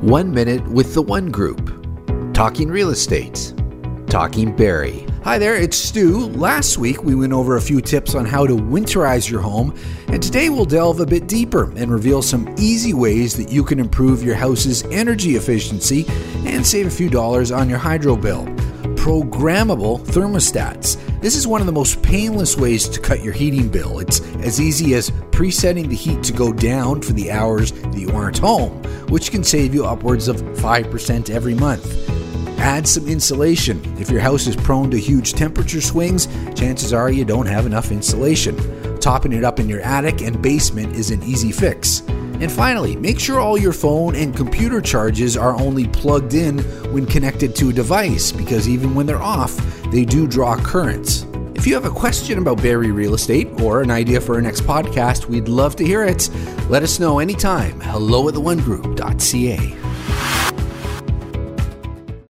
One Minute with the One Group. Talking real estate. Talking Barrie. Hi there, it's Stu. Last week we went over a few tips on how to winterize your home, and today we'll delve a bit deeper and reveal some easy ways that you can improve your house's energy efficiency and save a few dollars on your hydro bill. Programmable thermostats. This is one of the most painless ways to cut your heating bill. It's as easy as presetting the heat to go down for the hours that you aren't home, which can save you upwards of 5% every month. Add some insulation. If your house is prone to huge temperature swings, chances are you don't have enough insulation. Topping it up in your attic and basement is an easy fix. And finally, make sure all your phone and computer charges are only plugged in when connected to a device because even when they're off, they do draw currents. If you have a question about Barrie Real Estate or an idea for our next podcast, we'd love to hear it. Let us know anytime. Hello at the onegroup.ca.